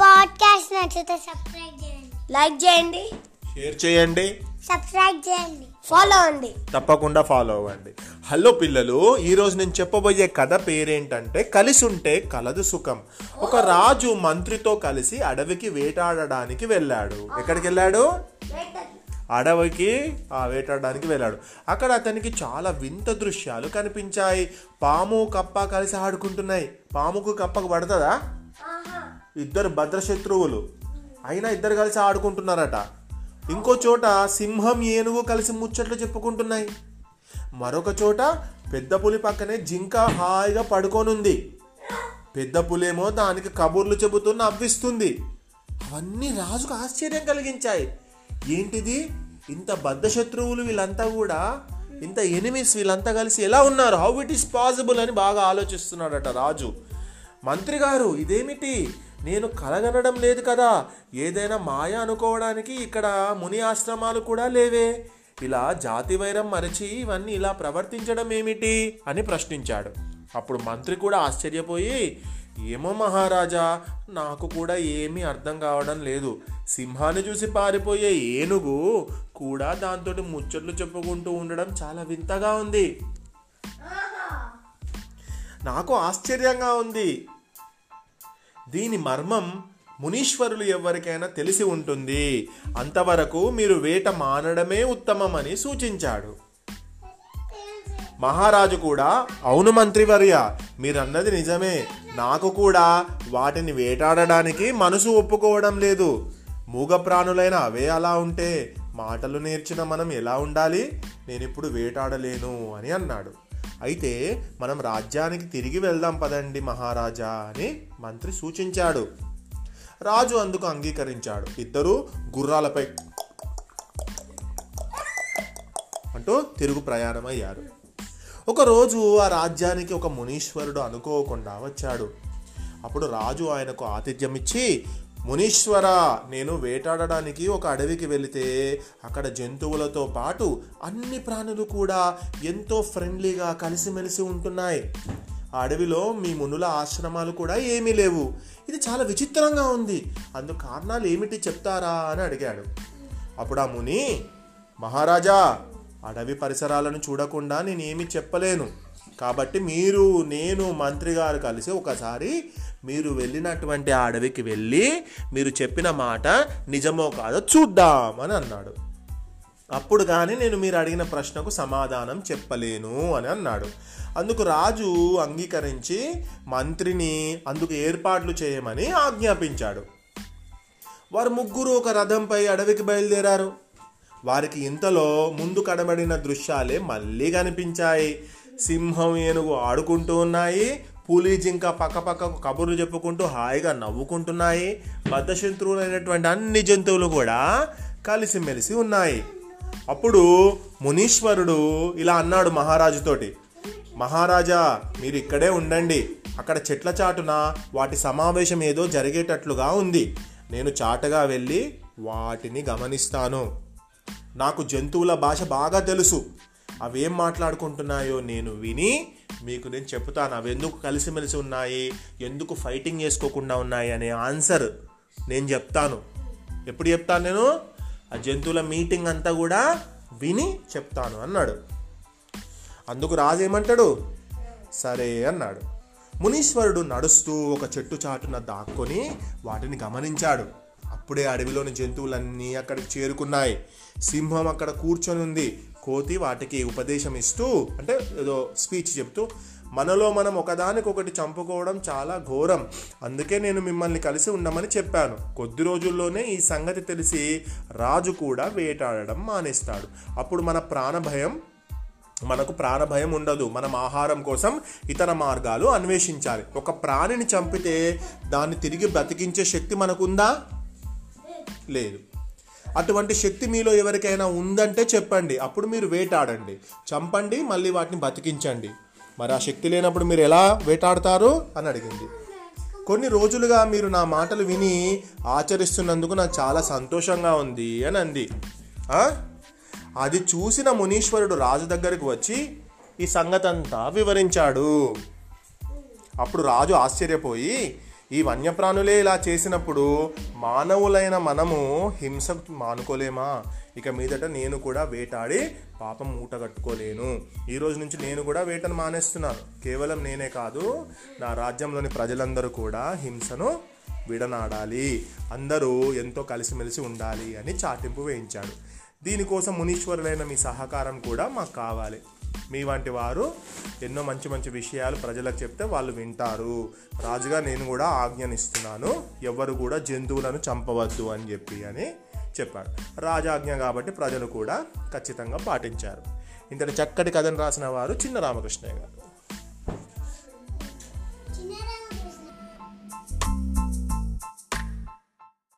Podcast నచ్చితే subscribe చేయండి. Like చేయండి. షేర్ చేయండి. సబ్స్క్రైబ్ చేయండి. ఫాలో అండి. తప్పకుండా ఫాలో అవ్వండి. హలో పిల్లలు ఈరోజు నేను చెప్పబోయే కథ పేరేంటంటే కలిసి ఉంటే కలదు సుఖం. ఒక రాజు మంత్రితో కలిసి అడవికి వేటాడడానికి వెళ్ళాడు. ఎక్కడికి వెళ్ళాడు? అడవికి ఆ వేటాడడానికి వెళ్ళాడు. అక్కడ అతనికి చాలా వింత దృశ్యాలు కనిపించాయి. పాము కప్ప కలిసి ఆడుకుంటున్నాయి. పాముకు కప్పకు పడుతుందా? ఇద్దరు భద్రశత్రువులు. అయినా ఇద్దరు కలిసి ఆడుకుంటున్నారట. ఇంకో చోట సింహం ఏనుగు కలిసి ముచ్చట్లు చెప్పుకుంటున్నాయి. మరొక చోట పెద్ద పులి పక్కనే జింక హాయిగా పడుకోనుంది. పెద్ద పులేమో దానికి కబుర్లు చెబుతూ నవ్విస్తుంది. అవన్నీ రాజుకు ఆశ్చర్యం కలిగించాయి. ఏంటిది? ఇంత బద్ధశత్రువులు వీళ్ళంతా కూడా ఇంత ఎనిమిస్ వీళ్ళంతా కలిసి ఎలా ఉన్నారు? హౌ ఇట్ ఈస్ పాసిబుల్ అని బాగా ఆలోచిస్తున్నాడట రాజు. మంత్రి గారు ఇదేమిటి? నేను కలగనడం లేదు కదా. ఏదైనా మాయ అనుకోవడానికి ఇక్కడ ముని ఆశ్రమాలు కూడా లేవే. ఇలా జాతి వైరం మరచి ఇవన్నీ ఇలా ప్రవర్తించడం ఏమిటి? అని ప్రశ్నించాడు. అప్పుడు మంత్రి కూడా ఆశ్చర్యపోయి ఏమో మహారాజా నాకు కూడా ఏమీ అర్థం కావడం లేదు. సింహాన్ని చూసి పారిపోయే ఏనుగు కూడా దాంతో ముచ్చట్లు చెప్పుకుంటూ ఉండడం చాలా వింతగా ఉంది. నాకు ఆశ్చర్యంగా ఉంది. దీని మర్మం మునీశ్వరులు ఎవరికైనా తెలిసి ఉంటుంది. అంతవరకు మీరు వేట మానడమే ఉత్తమమని సూచించాడు. మహారాజు కూడా అవును మంత్రివర్య మీరన్నది నిజమే. నాకు కూడా వాటిని వేటాడడానికి మనసు ఒప్పుకోవడం లేదు. మూగ ప్రాణులైన అవే అలా ఉంటే మాటలు నేర్చిన మనం ఎలా ఉండాలి? నేనిప్పుడు వేటాడలేను అని అన్నాడు. అయితే మనం రాజ్యానికి తిరిగి వెళ్దాం పదండి మహారాజా అని మంత్రి సూచించాడు. రాజు అందుకు అంగీకరించాడు. ఇద్దరు గుర్రాలపై అంటూ తిరుగు ప్రయాణమయ్యారు. ఒకరోజు ఆ రాజ్యానికి ఒక మునీశ్వరుడు అనుకోకుండా వచ్చాడు. అప్పుడు రాజు ఆయనకు ఆతిథ్యం ఇచ్చి మునీశ్వర నేను వేటాడడానికి ఒక అడవికి వెళితే అక్కడ జంతువులతో పాటు అన్ని ప్రాణులు కూడా ఎంతో ఫ్రెండ్లీగా కలిసిమెలిసి ఉంటున్నాయి. ఆ అడవిలో మీ మునుల ఆశ్రమాలు కూడా ఏమీ లేవు. ఇది చాలా విచిత్రంగా ఉంది. అందుకు కారణాలు ఏమిటి చెప్తారా అని అడిగాడు. అప్పుడు ఆ ముని మహారాజా అడవి పరిసరాలను చూడకుండా నేనేమి చెప్పలేను. కాబట్టి మీరు నేను మంత్రి గారు కలిసి ఒకసారి మీరు వెళ్ళినటువంటి ఆ అడవికి వెళ్ళి మీరు చెప్పిన మాట నిజమో కాదో చూద్దామని అన్నాడు. అప్పుడు కానీ నేను మీరు అడిగిన ప్రశ్నకు సమాధానం చెప్పలేను అని అన్నాడు. అందుకు రాజు అంగీకరించి మంత్రిని అందుకు ఏర్పాట్లు చేయమని ఆజ్ఞాపించాడు. వారు ముగ్గురు ఒక రథంపై అడవికి బయలుదేరారు. వారికి ఇంతలో ముందు కనబడిన దృశ్యాలే మళ్ళీ కనిపించాయి. సింహం ఏనుగు ఆడుకుంటూ ఉన్నాయి. పులి జింక పక్కపక్కకు కబుర్లు చెప్పుకుంటూ హాయిగా నవ్వుకుంటున్నాయి. బద్ధశత్రువులైనటువంటి అన్ని జంతువులు కూడా కలిసిమెలిసి ఉన్నాయి. అప్పుడు మునీశ్వరుడు ఇలా అన్నాడు మహారాజుతోటి మహారాజా మీరు ఇక్కడే ఉండండి. అక్కడ చెట్ల చాటున వాటి సమావేశం ఏదో జరిగేటట్లుగా ఉంది. నేను చాటగా వెళ్ళి వాటిని గమనిస్తాను. నాకు జంతువుల భాష బాగా తెలుసు. అవేం మాట్లాడుకుంటున్నాయో నేను విని మీకు నేను చెప్తాను. అవి ఎందుకు కలిసిమెలిసి ఉన్నాయి? ఎందుకు ఫైటింగ్ చేసుకోకుండా ఉన్నాయి అనే ఆన్సర్ నేను చెప్తాను. ఎప్పుడు చెప్తాను నేను? ఆ జంతువుల మీటింగ్ అంతా కూడా విని చెప్తాను అన్నాడు. అందుకు రాజు ఏమంటాడు? సరే అన్నాడు. మునీశ్వరుడు నడుస్తూ ఒక చెట్టు చాటున దాక్కొని వాటిని గమనించాడు. అప్పుడే అడవిలోని జంతువులన్నీ అక్కడికి చేరుకున్నాయి. సింహం అక్కడ కూర్చొని ఉంది కోతి వాటికి ఉపదేశం ఇస్తూ అంటే ఏదో స్పీచ్ చెప్తూ మనలో మనం ఒకదానికొకటి చంపుకోవడం చాలా ఘోరం. అందుకే నేను మిమ్మల్ని కలిసి ఉండమని చెప్పాను. కొద్ది రోజుల్లోనే ఈ సంగతి తెలిసి రాజు కూడా వేటాడడం మానేస్తాడు. అప్పుడు మన ప్రాణభయం మనకు ప్రాణభయం ఉండదు. మనం ఆహారం కోసం ఇతర మార్గాలు అన్వేషించాలి. ఒక ప్రాణిని చంపితే దాన్ని తిరిగి బ్రతికించే శక్తి మనకుందా? లేదు. అటువంటి శక్తి మీలో ఎవరికైనా ఉందంటే చెప్పండి. అప్పుడు మీరు వేటాడండి. చంపండి మళ్ళీ వాటిని బతికించండి. మరి ఆ శక్తి లేనప్పుడు మీరు ఎలా వేటాడతారు? అని అడిగింది. కొన్ని రోజులుగా మీరు నా మాటలు విని ఆచరిస్తున్నందుకు నాకు చాలా సంతోషంగా ఉంది అని అంది. అది చూసిన మునీశ్వరుడు రాజు దగ్గరకు వచ్చి ఈ సంగతంతా వివరించాడు. అప్పుడు రాజు ఆశ్చర్యపోయి ఈ వన్యప్రాణులే ఇలా చేసినప్పుడు మానవులైన మనము హింస మానుకోలేమా? ఇక మీదట నేను కూడా వేటాడి పాపం మూట కట్టుకోలేను. ఈ రోజు నుంచి నేను కూడా వేటను మానేస్తున్నాను కేవలం నేనే కాదు నా రాజ్యంలోని ప్రజలందరూ కూడా హింసను విడనాడాలి. అందరూ ఎంతో కలిసిమెలిసి ఉండాలి అని చాటింపు వేయించాడు. దీనికోసం మునీశ్వరులైన మీ సహకారం కూడా మాకు కావాలి. మీ వంటి వారు ఎన్నో మంచి మంచి విషయాలు ప్రజలకు చెప్తే వాళ్ళు వింటారు. రాజుగా నేను కూడా ఆజ్ఞనిస్తున్నాను. ఎవరు కూడా జంతువులను చంపవద్దు అని చెప్పి అని చెప్పాడు. రాజాజ్ఞ కాబట్టి ప్రజలు కూడా ఖచ్చితంగా పాటించారు. ఇంతటి చక్కటి కథను రాసిన వారు చిన్న రామకృష్ణయ్య గారు.